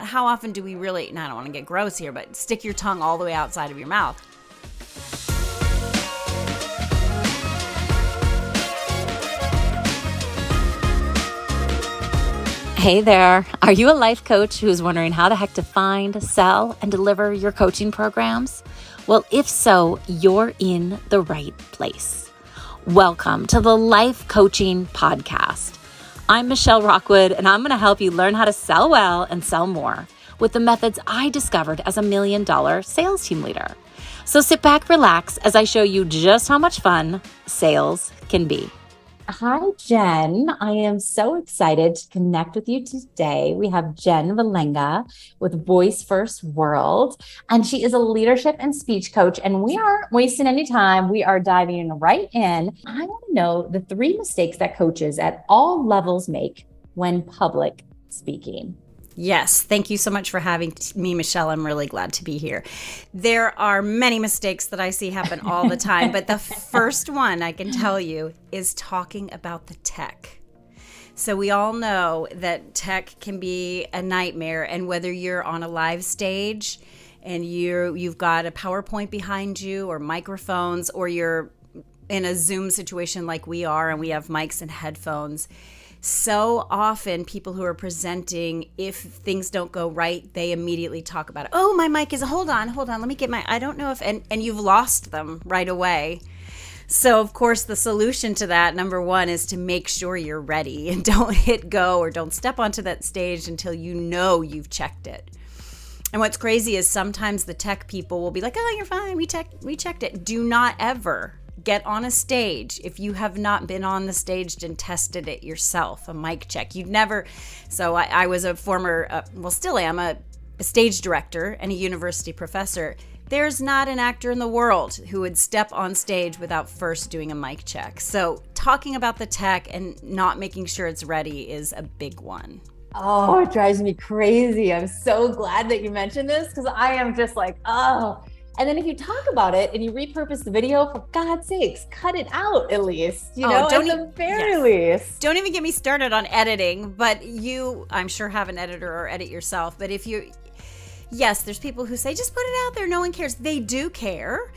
How often do we really, and I don't want to get gross here, but stick your tongue all the way outside of your mouth? Hey there. Are you a life coach who's wondering how the heck to find, sell, and deliver your coaching programs? Well, if so, you're in the right place. Welcome to the Life Coaching Podcast. I'm Michelle Rockwood, and I'm going to help you learn how to sell well and sell more with the methods I discovered as a million dollar sales team leader. So sit back, relax as I show you just how much fun sales can be. Hi, Jen. I am so excited to connect with you today. We have Jen Vallenga with Voice First World, and she is a leadership and speech coach. And we aren't wasting any time. We are diving right in. I want to know the three mistakes that coaches at all levels make when public speaking. Yes, thank you so much for having me, Michelle. I'm really glad to be here. There are many mistakes that I see happen all the time, but the first one I can tell you is talking about the tech. So we all know that tech can be a nightmare and whether you're on a live stage and you you've got a PowerPoint behind you or microphones or you're in a Zoom situation like we are and we have mics and headphones, so often people who are presenting if things don't go right they immediately talk about it oh my mic is hold on hold on let me get my i don't know if and and you've lost them right away. So of course the solution to that number one is to make sure you're ready and don't hit go or don't step onto that stage until you know you've checked it. And what's crazy is sometimes the tech people will be like oh you're fine we checked we checked it. Do not ever get on a stage if you have not been on the stage and tested it yourself a mic check. You'd never so i, I was a former uh, well still am a, a stage director and a university professor. There's not an actor in the world who would step on stage without first doing a mic check. So talking about the tech and not making sure it's ready is a big one. Oh, it drives me crazy. I'm so glad that you mentioned this because I am just like, oh, and then if you talk about it and you repurpose the video, for God's sakes, cut it out at least. You oh, know, don't at the very yes. least. Don't even get me started on editing. But you, I'm sure, have an editor or edit yourself. But if you, yes, there's people who say just put it out there. No one cares. They do care.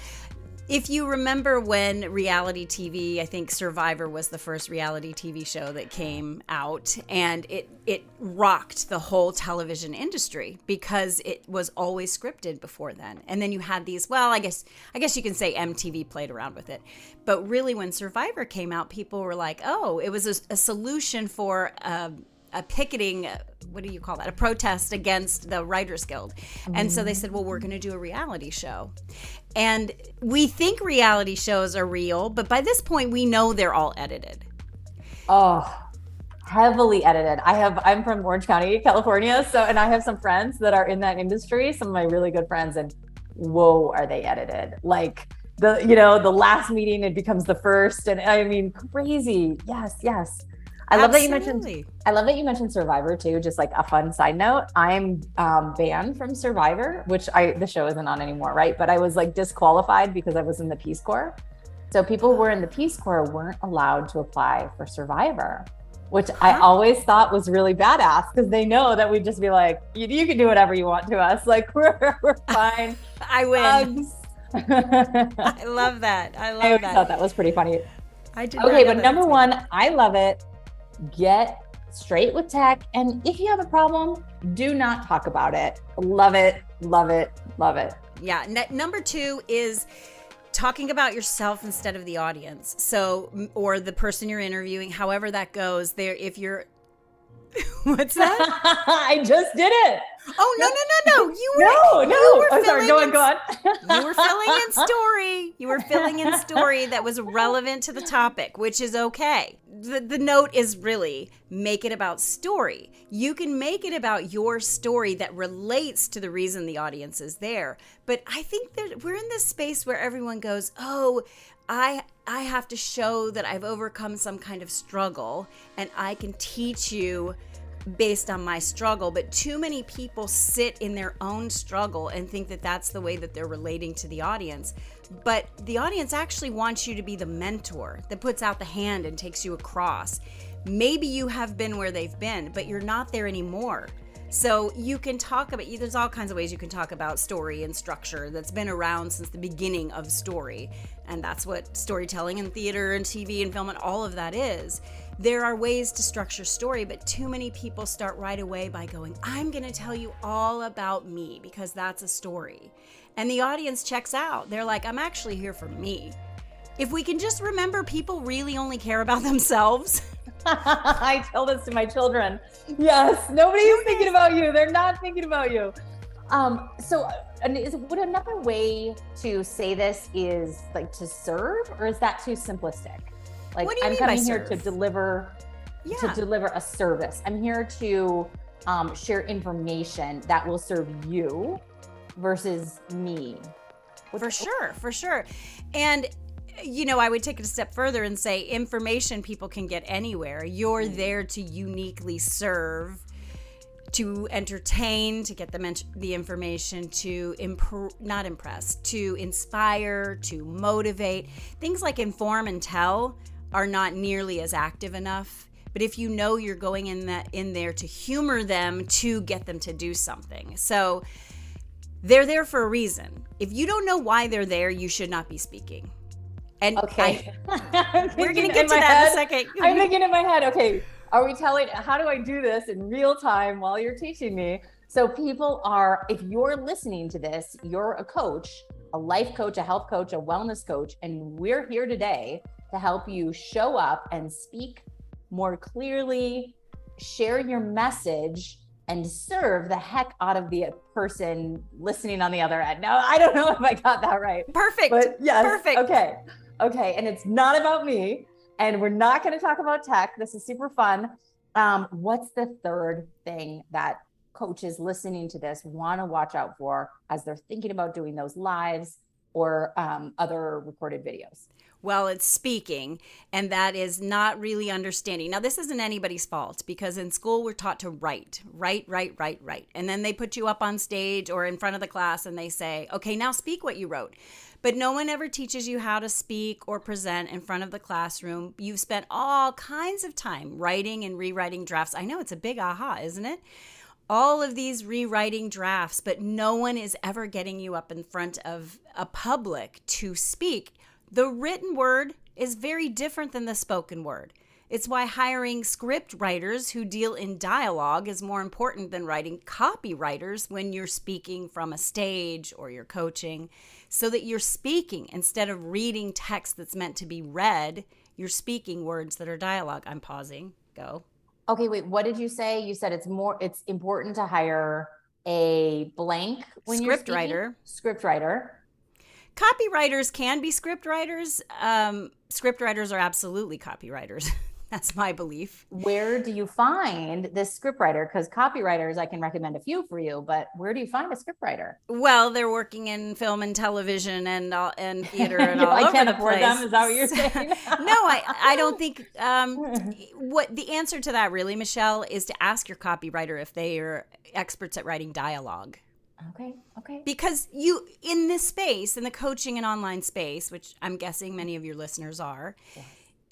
If you remember when reality TV, I think Survivor was the first reality TV show that came out and it it rocked the whole television industry because it was always scripted before then. And then you had these, well, I guess I guess you can say MTV played around with it. But really when Survivor came out, people were like, "Oh, it was a, a solution for um, a picketing what do you call that a protest against the writers guild. Mm-hmm. and so they said well we're going to do a reality show. And we think reality shows are real but by this point we know they're all edited. Oh heavily edited. I have i'm from orange county california so and i have some friends that are in that industry some of my really good friends and whoa are they edited. Like the you know the last meeting it becomes the first and i mean crazy. Yes yes I love that you mentioned. I love that you mentioned Survivor too. Just like a fun side note, I'm um, banned from Survivor, which I the show isn't on anymore, right? But I was like disqualified because I was in the Peace Corps. So people who were in the Peace Corps weren't allowed to apply for Survivor, which I always thought was really badass because they know that we'd just be like, you, you, can do whatever you want to us, like we're we're fine. I win. I love that. I love that. I that. thought that was pretty funny. I did. Okay, but number one, I love it get straight with tech. And if you have a problem, do not talk about it. Love it, love it, love it. Yeah. N- number two is talking about yourself instead of the audience. So, or the person you're interviewing, however that goes. There, if you're What's that? I just did it. Oh no no no no! You were no no. You were oh, sorry. Go on, go on. you were filling in story. You were filling in story that was relevant to the topic, which is okay. The the note is really make it about story. You can make it about your story that relates to the reason the audience is there. But I think that we're in this space where everyone goes, "Oh, I I have to show that I've overcome some kind of struggle and I can teach you based on my struggle but too many people sit in their own struggle and think that that's the way that they're relating to the audience but the audience actually wants you to be the mentor that puts out the hand and takes you across maybe you have been where they've been but you're not there anymore So you can talk about, there's all kinds of ways you can talk about story and structure that's been around since the beginning of story. And that's what storytelling and theater and TV and film and all of that is. There are ways to structure story, but too many people start right away by going, I'm going to tell you all about me because that's a story. And the audience checks out. They're like, I'm actually here for me. If we can just remember people really only care about themselves. I tell this to my children. Yes, nobody is thinking about you. They're not thinking about you. Um, so, and is, would another way to say this is like to serve, or is that too simplistic? Like, I'm coming here to deliver, yeah. to deliver a service. I'm here to um, share information that will serve you versus me. For sure, for sure. And you know, I would take it a step further and say information people can get anywhere. You're mm. there to uniquely serve, to entertain, to get them the information, to imp- not impress, to inspire, to motivate. Things like inform and tell are not nearly as active enough. But if you know you're going in that in there to humor them to get them to do something. So they're there for a reason. If you don't know why they're there, you should not be speaking. And okay, I, we're to get to that head, in a second. I'm thinking in my head, okay, are we telling, how do I do this in real time while you're teaching me? So people are, if you're listening to this, you're a coach, a life coach, a health coach, a wellness coach, and we're here today to help you show up and speak more clearly, share your message and serve the heck out of the person listening on the other end. Now, I don't know if I got that right. Perfect. But yes. Perfect. Okay. Okay. And it's not about me. And we're not going to talk about tech. This is super fun. Um, what's the third thing that coaches listening to this want to watch out for as they're thinking about doing those lives or um, other recorded videos? Well, it's speaking, and that is not really understanding. Now, this isn't anybody's fault because in school we're taught to write, write, write, write, write. And then they put you up on stage or in front of the class and they say, okay, now speak what you wrote. But no one ever teaches you how to speak or present in front of the classroom. You've spent all kinds of time writing and rewriting drafts. I know it's a big aha, isn't it? all of these rewriting drafts, but no one is ever getting you up in front of a public to speak. The written word is very different than the spoken word. It's why hiring script writers who deal in dialogue is more important than writing copywriters when you're speaking from a stage or you're coaching, so that you're speaking instead of reading text that's meant to be read, you're speaking words that are dialogue. I'm pausing. Go. Okay, wait, what did you say? You said it's more it's important to hire a blank when script writer. Script writer copywriters can be script writers. Um, script writers are absolutely copywriters. That's my belief. Where do you find this scriptwriter? Because copywriters, I can recommend a few for you, but where do you find a scriptwriter? Well, they're working in film and television and uh, and theater and all I over can't the afford place. them. Is that what you're saying? no, I I don't think. Um, what the answer to that really, Michelle, is to ask your copywriter if they are experts at writing dialogue. Okay. Okay. Because you, in this space, in the coaching and online space, which I'm guessing many of your listeners are, yes.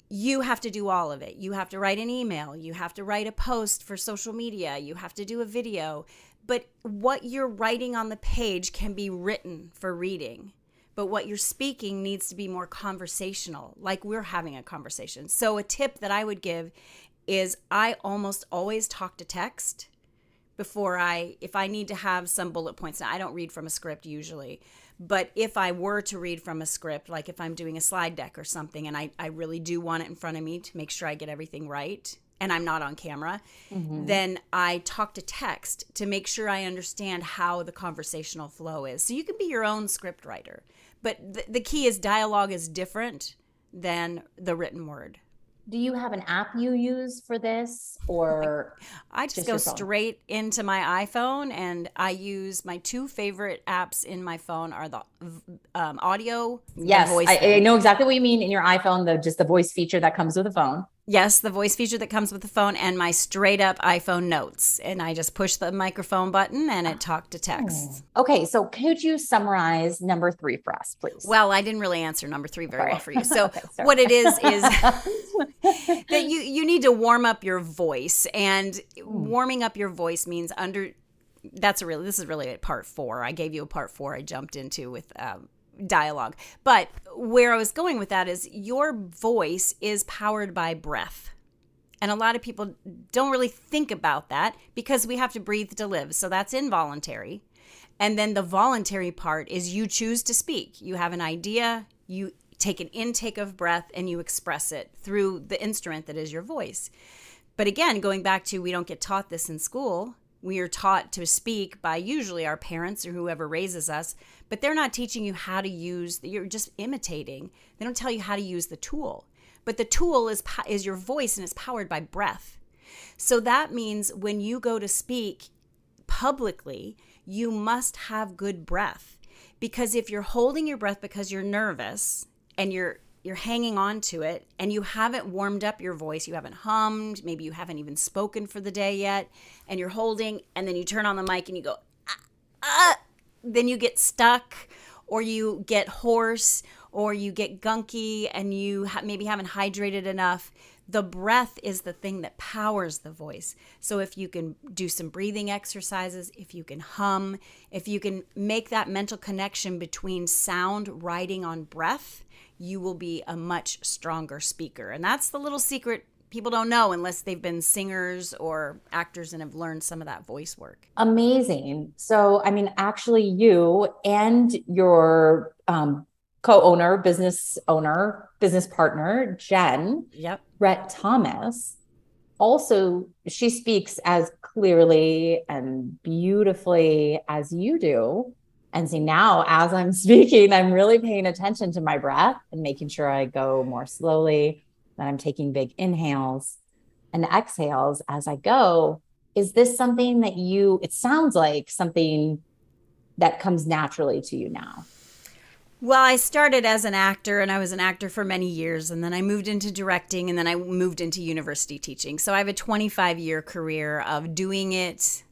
you have to do all of it. You have to write an email, you have to write a post for social media, you have to do a video. But what you're writing on the page can be written for reading. But what you're speaking needs to be more conversational, like we're having a conversation. So, a tip that I would give is I almost always talk to text before I, if I need to have some bullet points. Now, I don't read from a script usually, but if I were to read from a script, like if I'm doing a slide deck or something, and I, I really do want it in front of me to make sure I get everything right, and I'm not on camera, mm-hmm. then I talk to text to make sure I understand how the conversational flow is. So you can be your own script writer, but th- the key is dialogue is different than the written word do you have an app you use for this or i just, just go straight into my iphone and i use my two favorite apps in my phone are the um, audio yes I, I, know exactly what you mean in your iphone the just the voice feature that comes with the phone Yes, the voice feature that comes with the phone and my straight up iPhone notes. And I just push the microphone button and it talk to text. Oh. Okay, so could you summarize number three for us, please? Well, I didn't really answer number three very well for you. So okay, what it is is that you you need to warm up your voice. And hmm. warming up your voice means under that's a really this is really a part four. I gave you a part four I jumped into with um, dialogue. But where I was going with that is your voice is powered by breath. And a lot of people don't really think about that because we have to breathe to live. So that's involuntary. And then the voluntary part is you choose to speak. You have an idea, you take an intake of breath, and you express it through the instrument that is your voice. But again, going back to we don't get taught this in school, we are taught to speak by usually our parents or whoever raises us but they're not teaching you how to use you're just imitating. They don't tell you how to use the tool. But the tool is is your voice and it's powered by breath. So that means when you go to speak publicly you must have good breath. Because if you're holding your breath because you're nervous and you're you're hanging on to it and you haven't warmed up your voice you haven't hummed maybe you haven't even spoken for the day yet and you're holding and then you turn on the mic and you go ah, ah, then you get stuck or you get hoarse or you get gunky and you ha- maybe haven't hydrated enough the breath is the thing that powers the voice. So if you can do some breathing exercises, if you can hum, if you can make that mental connection between sound riding on breath, you will be a much stronger speaker. And that's the little secret people don't know unless they've been singers or actors and have learned some of that voice work. Amazing. So, I mean, actually, you and your um, co-owner, business owner, business partner, Jen, yep, Rhett Thomas, also she speaks as clearly and beautifully as you do. And see, now as I'm speaking, I'm really paying attention to my breath and making sure I go more slowly that I'm taking big inhales and exhales as I go. Is this something that you, it sounds like something that comes naturally to you now? Well, I started as an actor and I was an actor for many years. And then I moved into directing and then I moved into university teaching. So I have a 25 year career of doing it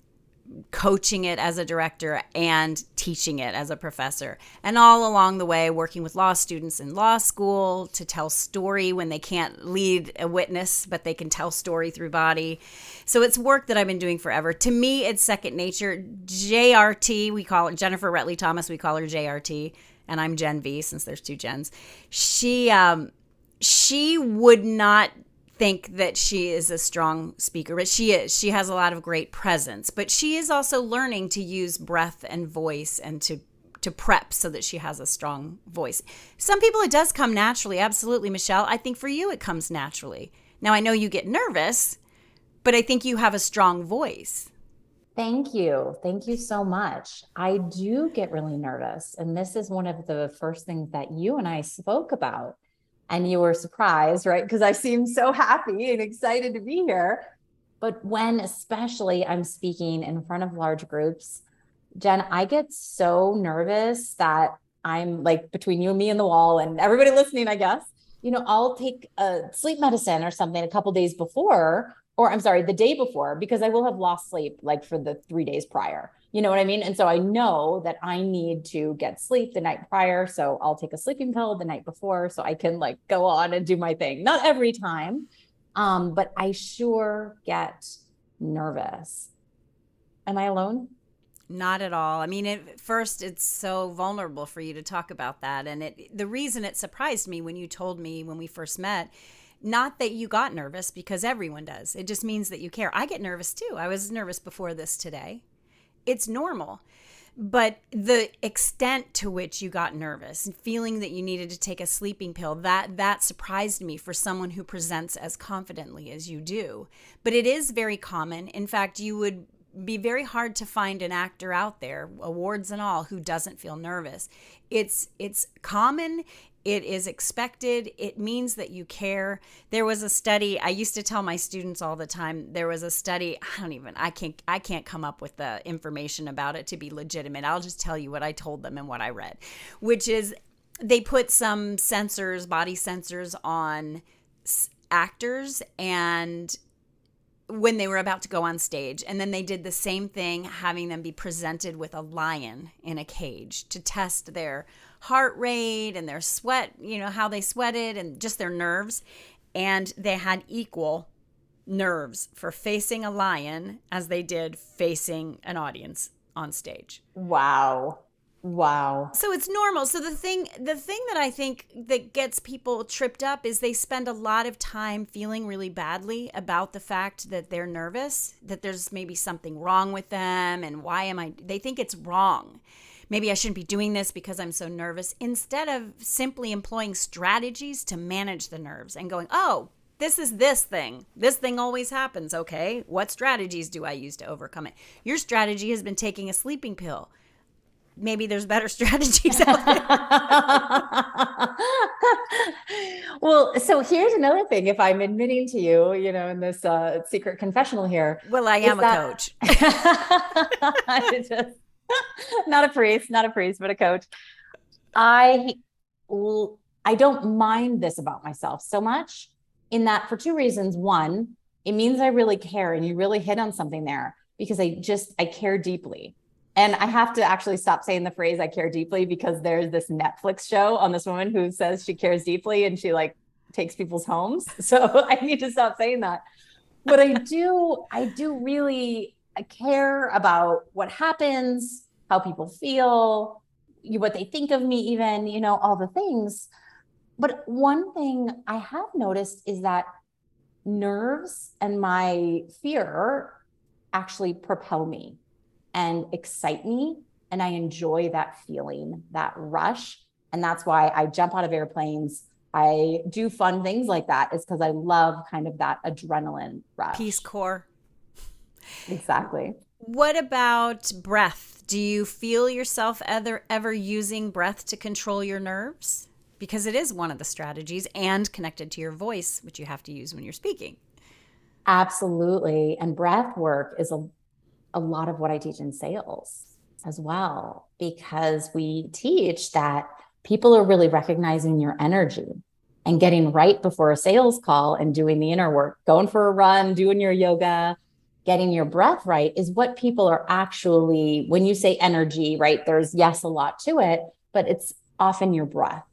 coaching it as a director and teaching it as a professor. And all along the way, working with law students in law school to tell story when they can't lead a witness, but they can tell story through body. So it's work that I've been doing forever. To me, it's second nature. JRT, we call it Jennifer Retley Thomas, we call her JRT, and I'm Jen V since there's two Jens. She, um, she would not think that she is a strong speaker, but she is. She has a lot of great presence, but she is also learning to use breath and voice and to to prep so that she has a strong voice. Some people it does come naturally, absolutely, Michelle. I think for you it comes naturally. Now I know you get nervous, but I think you have a strong voice. Thank you. Thank you so much. I do get really nervous. And this is one of the first things that you and I spoke about and you were surprised, right? Because I seem so happy and excited to be here. But when, especially, I'm speaking in front of large groups, Jen, I get so nervous that I'm like between you and me and the wall, and everybody listening, I guess. You know, I'll take a sleep medicine or something a couple days before, or I'm sorry, the day before, because I will have lost sleep like for the three days prior. You know what I mean? And so I know that I need to get sleep the night prior. So I'll take a sleeping pill the night before so I can like go on and do my thing. Not every time, um, but I sure get nervous. Am I alone? Not at all. I mean, at first, it's so vulnerable for you to talk about that. And it, the reason it surprised me when you told me when we first met, not that you got nervous because everyone does. It just means that you care. I get nervous too. I was nervous before this today it's normal. But the extent to which you got nervous and feeling that you needed to take a sleeping pill that that surprised me for someone who presents as confidently as you do. But it is very common. In fact you would be very hard to find an actor out there awards and all who doesn't feel nervous. It's it's common it is expected. It means that you care. There was a study I used to tell my students all the time. There was a study, I don't even I can't I can't come up with the information about it to be legitimate. I'll just tell you what I told them and what I read, which is they put some sensors, body sensors on actors and when they were about to go on stage. And then they did the same thing, having them be presented with a lion in a cage to test their heart rate and their sweat, you know, how they sweated and just their nerves. And they had equal nerves for facing a lion as they did facing an audience on stage. Wow. Wow. So it's normal. So the thing the thing that I think that gets people tripped up is they spend a lot of time feeling really badly about the fact that they're nervous, that there's maybe something wrong with them and why am I they think it's wrong. Maybe I shouldn't be doing this because I'm so nervous instead of simply employing strategies to manage the nerves and going, "Oh, this is this thing. This thing always happens, okay? What strategies do I use to overcome it? Your strategy has been taking a sleeping pill maybe there's better strategies out there. well, so here's another thing. If I'm admitting to you, you know, in this uh, secret confessional here. Well, I am a that... coach. not a priest, not a priest, but a coach. I I don't mind this about myself so much in that for two reasons. One, it means I really care, and you really hit on something there because I just I care deeply and I have to actually stop saying the phrase I care deeply because there's this Netflix show on this woman who says she cares deeply and she like takes people's homes. So I need to stop saying that. But I do, I do really care about what happens, how people feel, what they think of me, even, you know, all the things. But one thing I have noticed is that nerves and my fear actually propel me and excite me. And I enjoy that feeling, that rush. And that's why I jump out of airplanes. I do fun things like that, is because I love kind of that adrenaline rush. Peace Corps. Exactly. What about breath? Do you feel yourself ever ever using breath to control your nerves? Because it is one of the strategies and connected to your voice, which you have to use when you're speaking. Absolutely. And breath work is a a lot of what I teach in sales as well, because we teach that people are really recognizing your energy and getting right before a sales call and doing the inner work, going for a run, doing your yoga, getting your breath right is what people are actually, when you say energy, right? There's yes, a lot to it, but it's often your breath.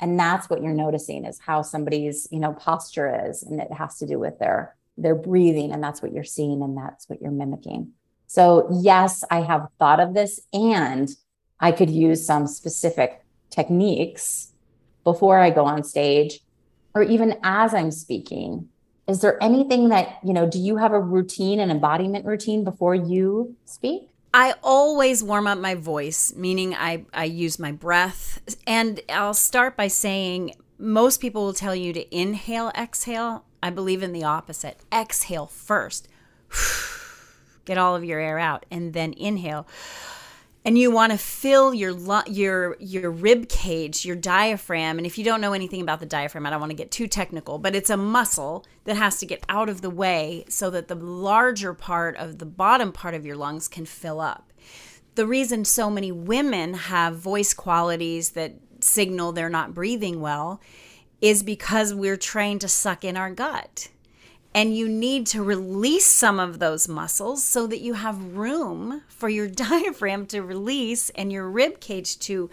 And that's what you're noticing is how somebody's, you know, posture is. And it has to do with their their breathing. And that's what you're seeing and that's what you're mimicking. So, yes, I have thought of this and I could use some specific techniques before I go on stage or even as I'm speaking. Is there anything that, you know, do you have a routine, an embodiment routine before you speak? I always warm up my voice, meaning I, I use my breath. And I'll start by saying most people will tell you to inhale, exhale. I believe in the opposite. Exhale first. Get all of your air out and then inhale. And you want to fill your your your rib cage, your diaphragm. And if you don't know anything about the diaphragm, I don't want to get too technical, but it's a muscle that has to get out of the way so that the larger part of the bottom part of your lungs can fill up. The reason so many women have voice qualities that signal they're not breathing well is because we're trained to suck in our gut and you need to release some of those muscles so that you have room for your diaphragm to release and your rib cage to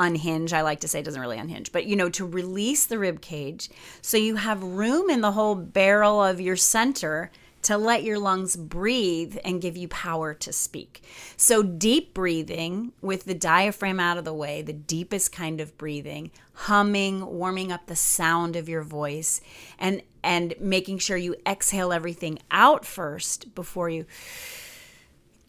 unhinge. I like to say it doesn't really unhinge, but you know, to release the rib cage so you have room in the whole barrel of your center to let your lungs breathe and give you power to speak. So, deep breathing with the diaphragm out of the way, the deepest kind of breathing, humming, warming up the sound of your voice, and and making sure you exhale everything out first before you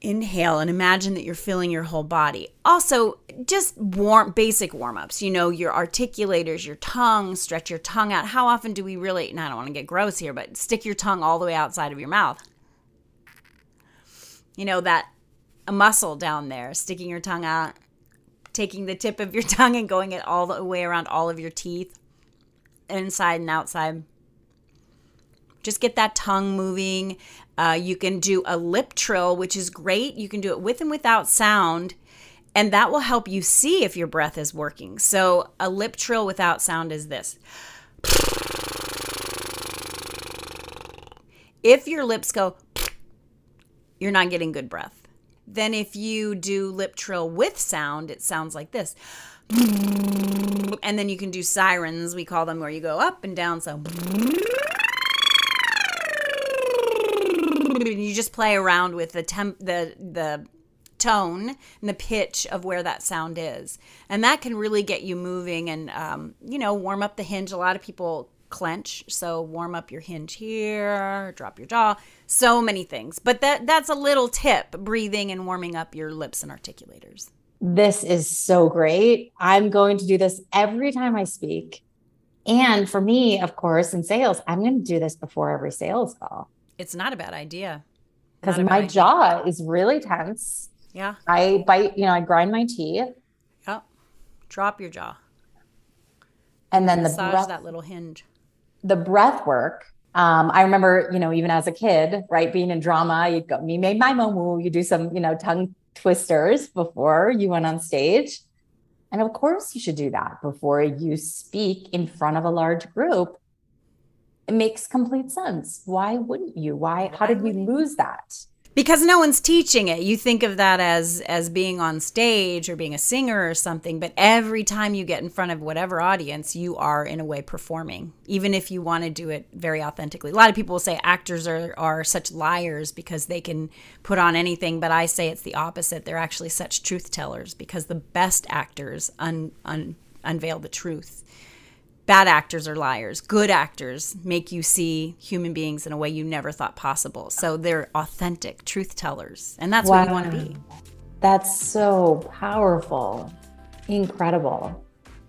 inhale and imagine that you're filling your whole body. Also, just warm basic warm-ups. You know, your articulators, your tongue, stretch your tongue out. How often do we really, and I don't want to get gross here, but stick your tongue all the way outside of your mouth. You know, that a muscle down there, sticking your tongue out, taking the tip of your tongue and going it all the way around all of your teeth, inside and outside. Just get that tongue moving. Uh, you can do a lip trill, which is great. You can do it with and without sound, and that will help you see if your breath is working. So, a lip trill without sound is this. If your lips go, you're not getting good breath. Then if you do lip trill with sound, it sounds like this. And then you can do sirens, we call them, where you go up and down. So you just play around with the temp, the the tone and the pitch of where that sound is, and that can really get you moving and um, you know warm up the hinge. A lot of people clench, so warm up your hinge here, drop your jaw, so many things. But that that's a little tip: breathing and warming up your lips and articulators. This is so great. I'm going to do this every time I speak. And for me, of course, in sales, I'm going to do this before every sales call. It's not a bad idea. Because my idea. jaw is really tense. Yeah. I bite, you know, I grind my teeth. Yep. Drop your jaw. And then Massage the breath, that little hinge. The breath work. Um, I remember, you know, even as a kid, right, being in drama, you'd go, me made my momu, you do some, you know, tongue twisters before you went on stage. And of course, you should do that before you speak in front of a large group. It makes complete sense. Why wouldn't you? Why? How did we lose that? because no one's teaching it you think of that as as being on stage or being a singer or something but every time you get in front of whatever audience you are in a way performing even if you want to do it very authentically a lot of people will say actors are are such liars because they can put on anything but i say it's the opposite they're actually such truth tellers because the best actors un, un, unveil the truth bad actors are liars. Good actors make you see human beings in a way you never thought possible. So they're authentic truth tellers. And that's wow. what you want to be. That's so powerful. Incredible.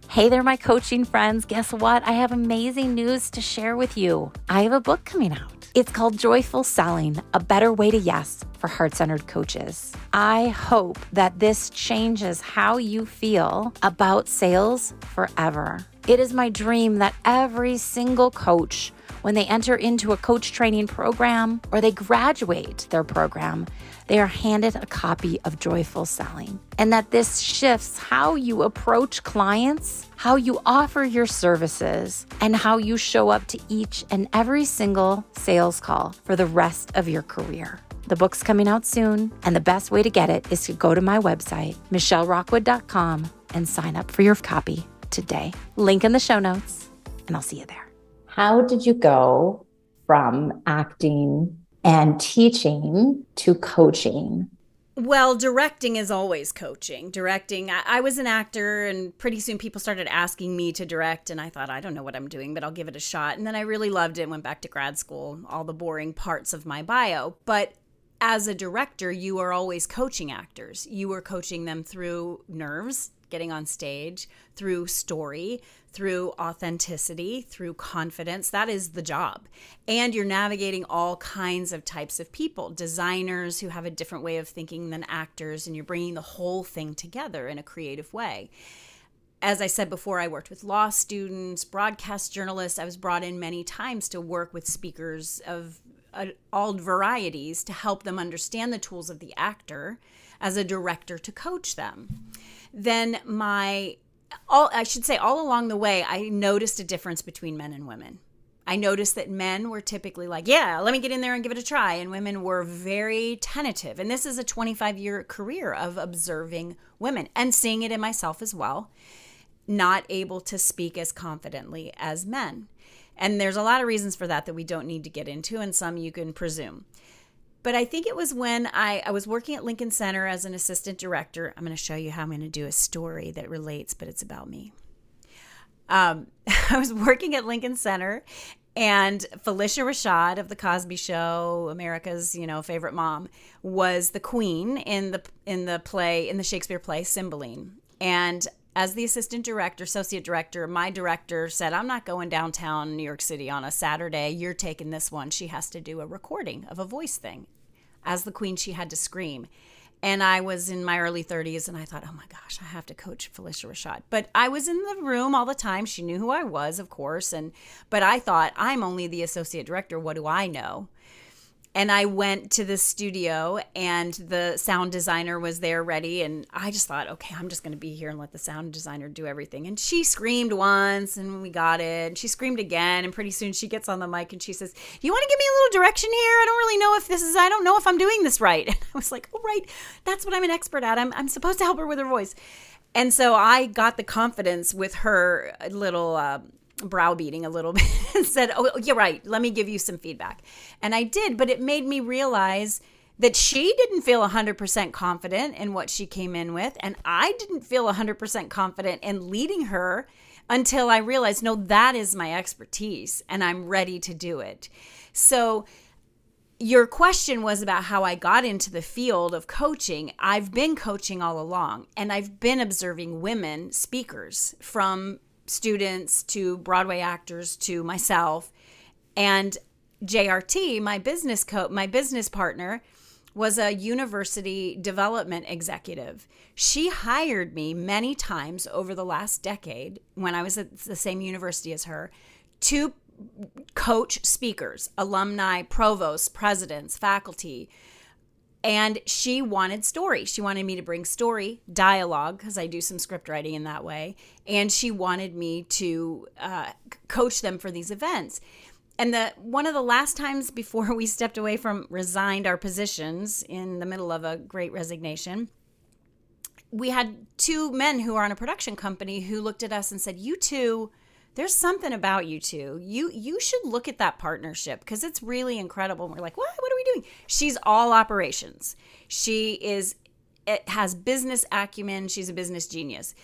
Hey there, my coaching friends. Guess what? I have amazing news to share with you. I have a book coming out. It's called Joyful Selling A Better Way to Yes for Heart Centered Coaches. I hope that this changes how you feel about sales forever. It is my dream that every single coach, when they enter into a coach training program or they graduate their program, they are handed a copy of Joyful Selling. And that this shifts how you approach clients, how you offer your services, and how you show up to each and every single sales call for the rest of your career. The book's coming out soon, and the best way to get it is to go to my website, michellerockwood.com, and sign up for your copy today. Link in the show notes, and I'll see you there. How did you go from acting and teaching to coaching? Well, directing is always coaching. Directing, I, I, was an actor, and pretty soon people started asking me to direct, and I thought, I don't know what I'm doing, but I'll give it a shot. And then I really loved it went back to grad school, all the boring parts of my bio. But as a director, you are always coaching actors. You are coaching them through nerves, getting on stage, through story, through authenticity, through confidence. That is the job. And you're navigating all kinds of types of people, designers who have a different way of thinking than actors, and you're bringing the whole thing together in a creative way. As I said before, I worked with law students, broadcast journalists. I was brought in many times to work with speakers of uh, all varieties to help them understand the tools of the actor as a director to coach them then my all I should say all along the way I noticed a difference between men and women. I noticed that men were typically like, yeah, let me get in there and give it a try. And women were very tentative. And this is a 25 year career of observing women and seeing it in myself as well, not able to speak as confidently as men. And there's a lot of reasons for that that we don't need to get into, and some you can presume. But I think it was when I, I was working at Lincoln Center as an assistant director. I'm going to show you how I'm going to do a story that relates, but it's about me. Um, I was working at Lincoln Center, and Phylicia Rashad of the Cosby Show, America's you know favorite mom, was the queen in the in the play in the Shakespeare play Cymbeline. And as the assistant director, associate director, my director said, I'm not going downtown New York City on a Saturday. You're taking this one. She has to do a recording of a voice thing as the queen, she had to scream. And I was in my early 30s and I thought, oh my gosh, I have to coach Phylicia Rashad. But I was in the room all the time. She knew who I was, of course. And but I thought, I'm only the associate director. What do I know? And I went to the studio, and the sound designer was there ready. And I just thought, okay, I'm just going to be here and let the sound designer do everything. And she screamed once, and we got it. And she screamed again, and pretty soon she gets on the mic and she says, "Do you want to give me a little direction here? I don't really know if this is. I don't know if I'm doing this right." And I was like, "Oh, right, that's what I'm an expert at. I'm I'm supposed to help her with her voice." And so I got the confidence with her little. Uh, browbeating a little bit and said, Oh, you're right. Let me give you some feedback. And I did, but it made me realize that she didn't feel 100% confident in what she came in with. And I didn't feel 100% confident in leading her until I realized, no, that is my expertise and I'm ready to do it. So, your question was about how I got into the field of coaching. I've been coaching all along and I've been observing women speakers from students to Broadway actors to myself. And JRT, my business co- my business partner, was a university development executive. She hired me many times over the last decade when I was at the same university as her to coach speakers, alumni, provosts, presidents, faculty, and she wanted story. She wanted me to bring story, dialogue, because I do some script writing in that way. And she wanted me to uh, coach them for these events. And the one of the last times before we stepped away from resigned our positions in the middle of a great resignation, we had two men who are on a production company who looked at us and said, "You two." There's something about you two. You you should look at that partnership because it's really incredible. And we're like, what? What are we doing? She's all operations. She is it has business acumen. She's a business genius.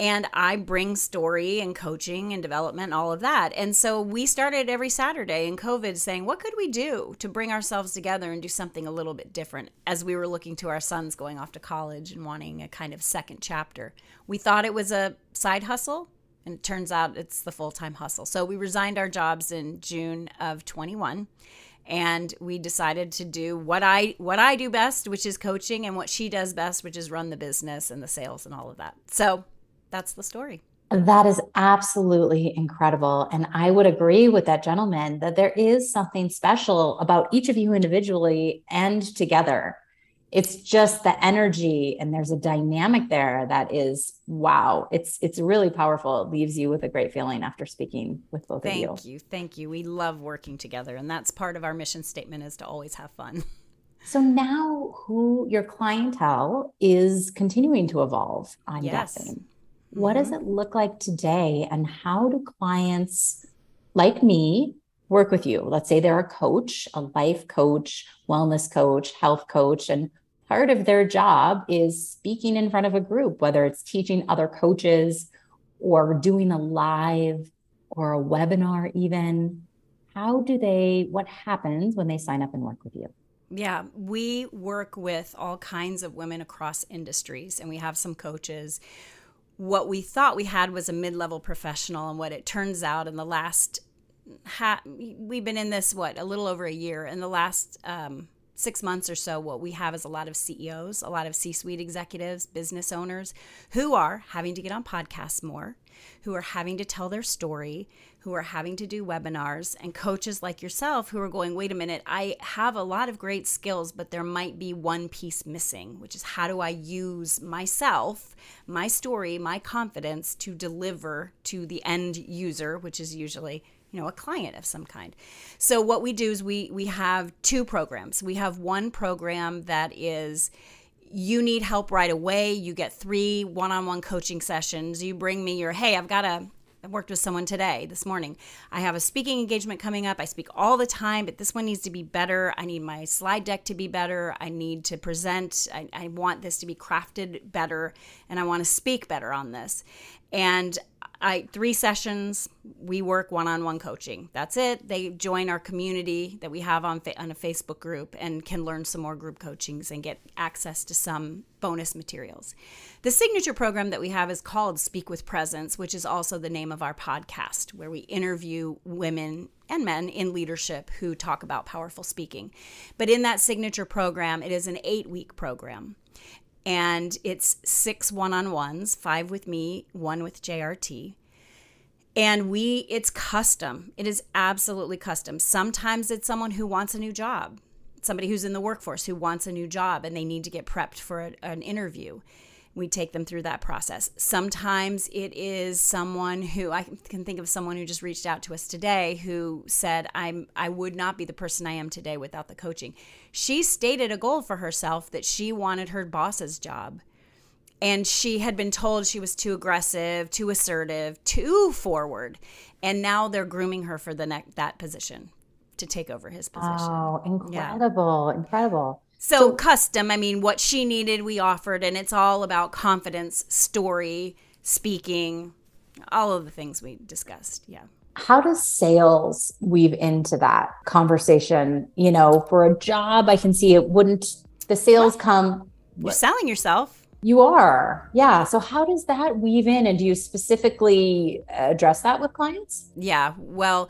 And I bring story and coaching and development, all of that. And so we started every Saturday in COVID saying, what could we do to bring ourselves together and do something a little bit different as we were looking to our sons going off to college and wanting a kind of second chapter. We thought it was a side hustle and it turns out it's the full-time hustle. So we resigned our jobs in june of 21 and we decided to do what i what i do best which is coaching and what she does best which is run the business and the sales and all of that. So that's the story. That is absolutely incredible. And I would agree with that gentleman that there is something special about each of you individually and together it's just the energy and there's a dynamic there that is wow it's it's really powerful it leaves you with a great feeling after speaking with both thank of you thank you thank you we love working together and that's part of our mission statement is to always have fun so now who your clientele is continuing to evolve i'm yes. guessing mm-hmm. what does mm-hmm. it look like today and how do clients like me work with you let's say they're a coach a life coach wellness coach health coach and part of their job is speaking in front of a group, whether it's teaching other coaches or doing a live or a webinar, even. How do they, what happens when they sign up and work with you? Yeah, we work with all kinds of women across industries, and we have some coaches. What we thought we had was a mid level professional, and what it turns out in the last, ha- we've been in this, what, a little over a year. In the last um, six months or so, what we have is a lot of CEOs, a lot of C suite executives, business owners who are having to get on podcasts more, who are having to tell their story, who are having to do webinars, and coaches like yourself who are going, wait a minute, I have a lot of great skills, but there might be one piece missing, which is how do I use myself, my story, my confidence to deliver to the end user, which is usually you know a client of some kind so what we do is we we have two programs we have one program that is you need help right away you get three one-on-one coaching sessions you bring me your hey i've got a I worked with someone today, this morning. I have a speaking engagement coming up. I speak all the time, but this one needs to be better. I need my slide deck to be better. I need to present. I, I want this to be crafted better, and I want to speak better on this. And I three sessions. We work one-on-one coaching. That's it. They join our community that we have on on a Facebook group and can learn some more group coachings and get access to some bonus materials. The signature program that we have is called Speak with Presence, which is also the name of our podcast, where we interview women and men in leadership who talk about powerful speaking. But in that signature program, it is an eight week program and it's six one-on-ones five with me one with jrt and we it's custom. It is absolutely custom. Sometimes it's someone who wants a new job somebody who's in the workforce who wants a new job and they need to get prepped for a, an interview we take them through that process. Sometimes it is someone who I can think of someone who just reached out to us today who said, I'm I would not be the person I am today without the coaching. She stated a goal for herself that she wanted her boss's job. And she had been told she was too aggressive, too assertive, too forward. And now they're grooming her for the next that position to take over his position. Oh, incredible. Yeah. Incredible. So, so, custom, I mean, what she needed, we offered, and it's all about confidence, story, speaking, all of the things we discussed. Yeah. How does sales weave into that conversation? You know, for a job, I can see it wouldn't, the sales come. You're selling yourself. You are. Yeah. So, how does that weave in? And do you specifically address that with clients? Yeah. Well,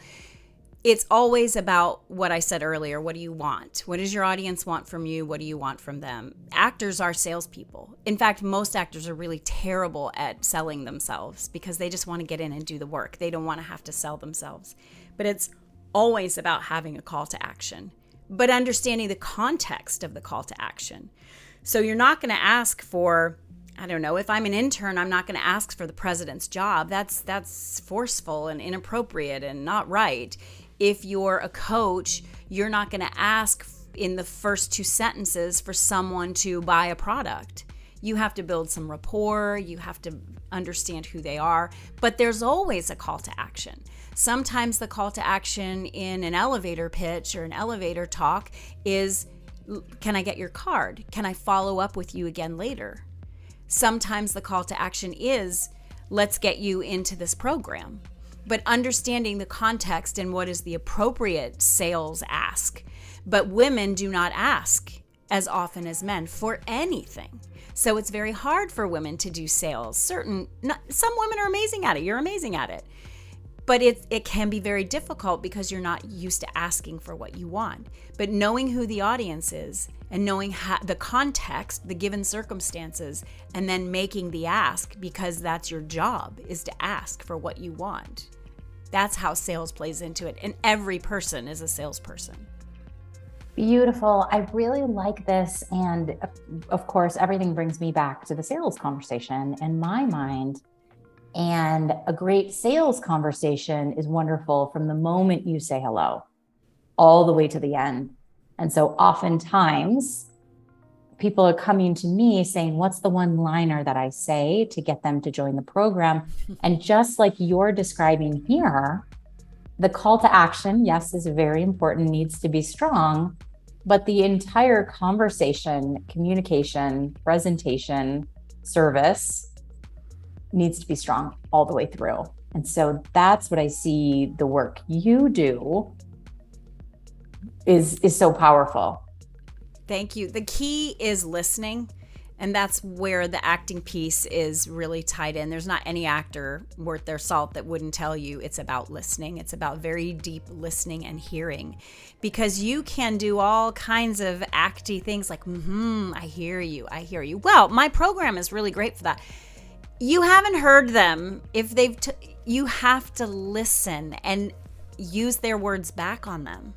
it's always about what I said earlier. What do you want? What does your audience want from you? What do you want from them? Actors are salespeople. In fact, most actors are really terrible at selling themselves because they just want to get in and do the work. They don't want to have to sell themselves. But it's always about having a call to action, but understanding the context of the call to action. So you're not going to ask for I don't know if I'm an intern I'm not going to ask for the president's job that's that's forceful and inappropriate and not right if you're a coach, you're not going to ask in the first two sentences for someone to buy a product. You have to build some rapport, you have to understand who they are, but there's always a call to action. Sometimes the call to action in an elevator pitch or an elevator talk is Can I get your card? Can I follow up with you again later? Sometimes the call to action is Let's get you into this program but understanding the context and what is the appropriate sales ask. But women do not ask as often as men for anything. So it's very hard for women to do sales. Certain not, some women are amazing at it. You're amazing at it. But it it can be very difficult because you're not used to asking for what you want. But knowing who the audience is and knowing how, the context, the given circumstances, and then making the ask because that's your job is to ask for what you want. That's how sales plays into it. And every person is a salesperson. Beautiful. I really like this. And of course, everything brings me back to the sales conversation in my mind. And a great sales conversation is wonderful from the moment you say hello all the way to the end. And so oftentimes people are coming to me saying, What's the one liner that I say to get them to join the program? And just like you're describing here, the call to action, yes, is very important, needs to be strong, but the entire conversation, communication, presentation, service needs to be strong all the way through. And so that's what I see the work you do is is so powerful Thank you. The key is listening. And that's where the acting piece is really tied in. There's not any actor worth their salt that wouldn't tell you it's about listening. It's about very deep listening and hearing. Because you can do all kinds of acty things like, hmm, I hear you, I hear you. Well, my program is really great for that. You haven't heard them if they've, t- you have to listen and use their words back on them.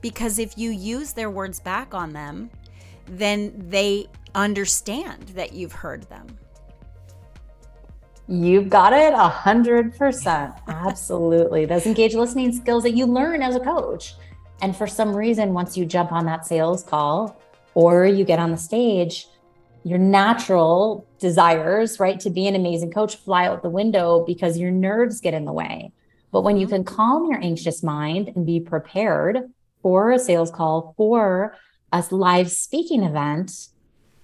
Because if you use their words back on them, then they understand that you've heard them. You've got it a hundred percent. Absolutely. Those engaged listening skills that you learn as a coach. And for some reason, once you jump on that sales call or you get on the stage, your natural desires, right, to be an amazing coach fly out the window because your nerves get in the way. But when you mm-hmm. can calm your anxious mind and be prepared for a sales call, for a live speaking event,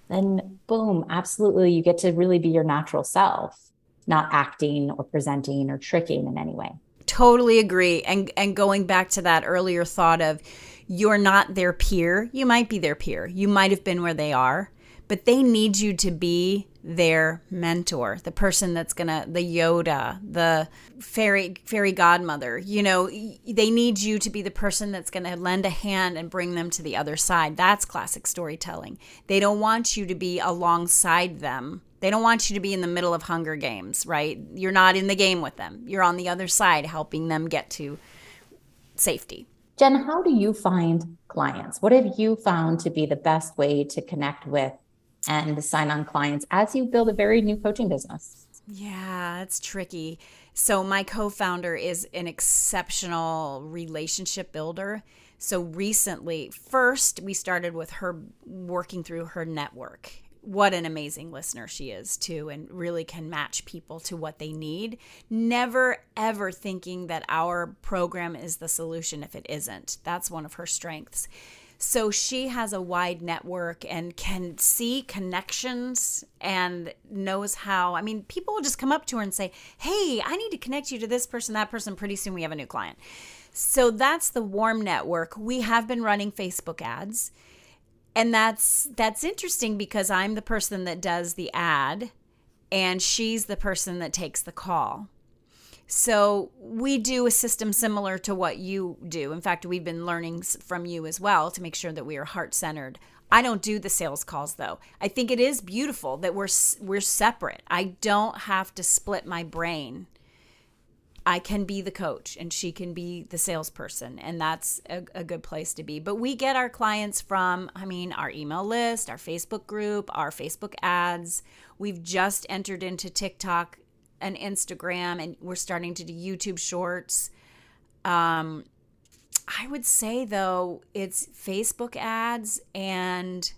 then boom, absolutely, you get to really be your natural self, not acting or presenting or tricking in any way. Totally agree. And and going back to that earlier thought of you're not their peer, you might be their peer. You might have been where they are, but they need you to be their mentor, the person that's gonna the Yoda, the fairy fairy godmother. You know, they need you to be the person that's gonna lend a hand and bring them to the other side. That's classic storytelling. They don't want you to be alongside them. They don't want you to be in the middle of Hunger Games, right? You're not in the game with them. You're on the other side helping them get to safety. Jen, how do you find clients? What have you found to be the best way to connect with and sign on clients as you build a very new coaching business? Yeah, it's tricky. So, my co founder is an exceptional relationship builder. So, recently, first, we started with her working through her network what an amazing listener she is too and really can match people to what they need never ever thinking that our program is the solution if it isn't that's one of her strengths so she has a wide network and can see connections and knows how. I mean people will just come up to her and say hey i need to connect you to this person that person. Pretty soon we have a new client. So that's the warm network. We have been running facebook ads. And that's that's interesting because I'm the person that does the ad and she's the person that takes the call. So we do a system similar to what you do. In fact, we've been learning from you as well to make sure that we are heart centered. I don't do the sales calls though. I think it is beautiful that we're we're separate. I don't have to split my brain I can be the coach and she can be the salesperson. And that's a, a, good place to be. But we get our clients from, I mean, our email list, our Facebook group, our Facebook ads. We've just entered into TikTok and Instagram, and we're starting to do YouTube shorts. Um, I would say, though, it's Facebook ads and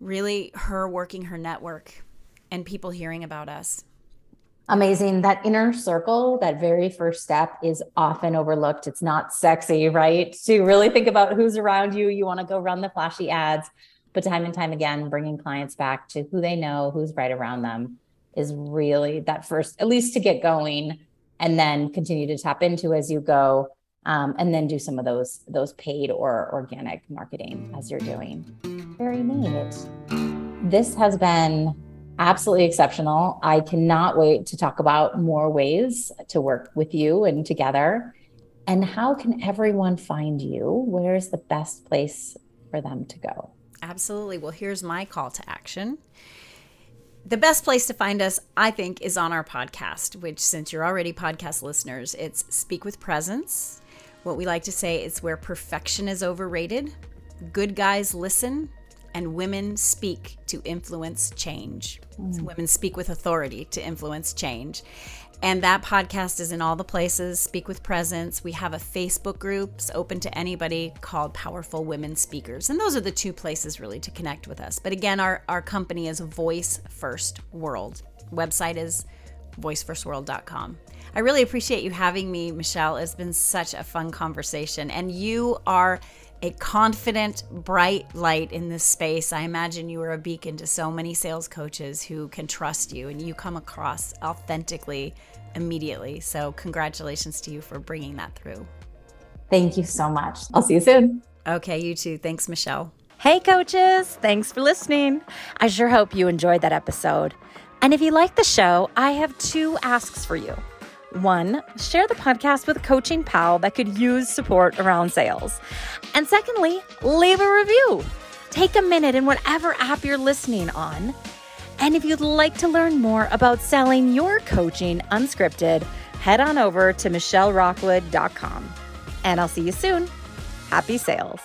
really her working her network and people hearing about us. Amazing. That inner circle, that very first step is often overlooked. It's not sexy, right? To really think about who's around you. You want to go run the flashy ads, but time and time again, bringing clients back to who they know, who's right around them is really that first, at least to get going and then continue to tap into as you go. Um, and then do some of those those paid or organic marketing as you're doing. Very neat. This has been absolutely exceptional. I cannot wait to talk about more ways to work with you and together. And how can everyone find you? Where's the best place for them to go? Absolutely. Well, here's my call to action. The best place to find us, I think, is on our podcast, which, since you're already podcast listeners, it's Speak with Presence. What we like to say is where perfection is overrated, good guys listen, and women speak to influence change. Mm. So women speak with authority to influence change. And that podcast is in all the places, Speak with Presence. We have a Facebook group it's open to anybody called Powerful Women Speakers. And those are the two places really to connect with us. But again, our, our company is Voice First World. Website is voicefirstworld.com. I really appreciate you having me, Michelle. It's been such a fun conversation. And you are a confident, bright light in this space. I imagine you are a beacon to so many sales coaches who can trust you and you come across authentically immediately. So, congratulations to you for bringing that through. Thank you so much. I'll see you soon. Okay, you too. Thanks, Michelle. Hey, coaches. Thanks for listening. I sure hope you enjoyed that episode. And if you like the show, I have two asks for you. One, share the podcast with a coaching pal that could use support around sales. And secondly, leave a review. Take a minute in whatever app you're listening on. And if you'd like to learn more about selling your coaching unscripted, head on over to michellerockwood.com. And I'll see you soon. Happy sales.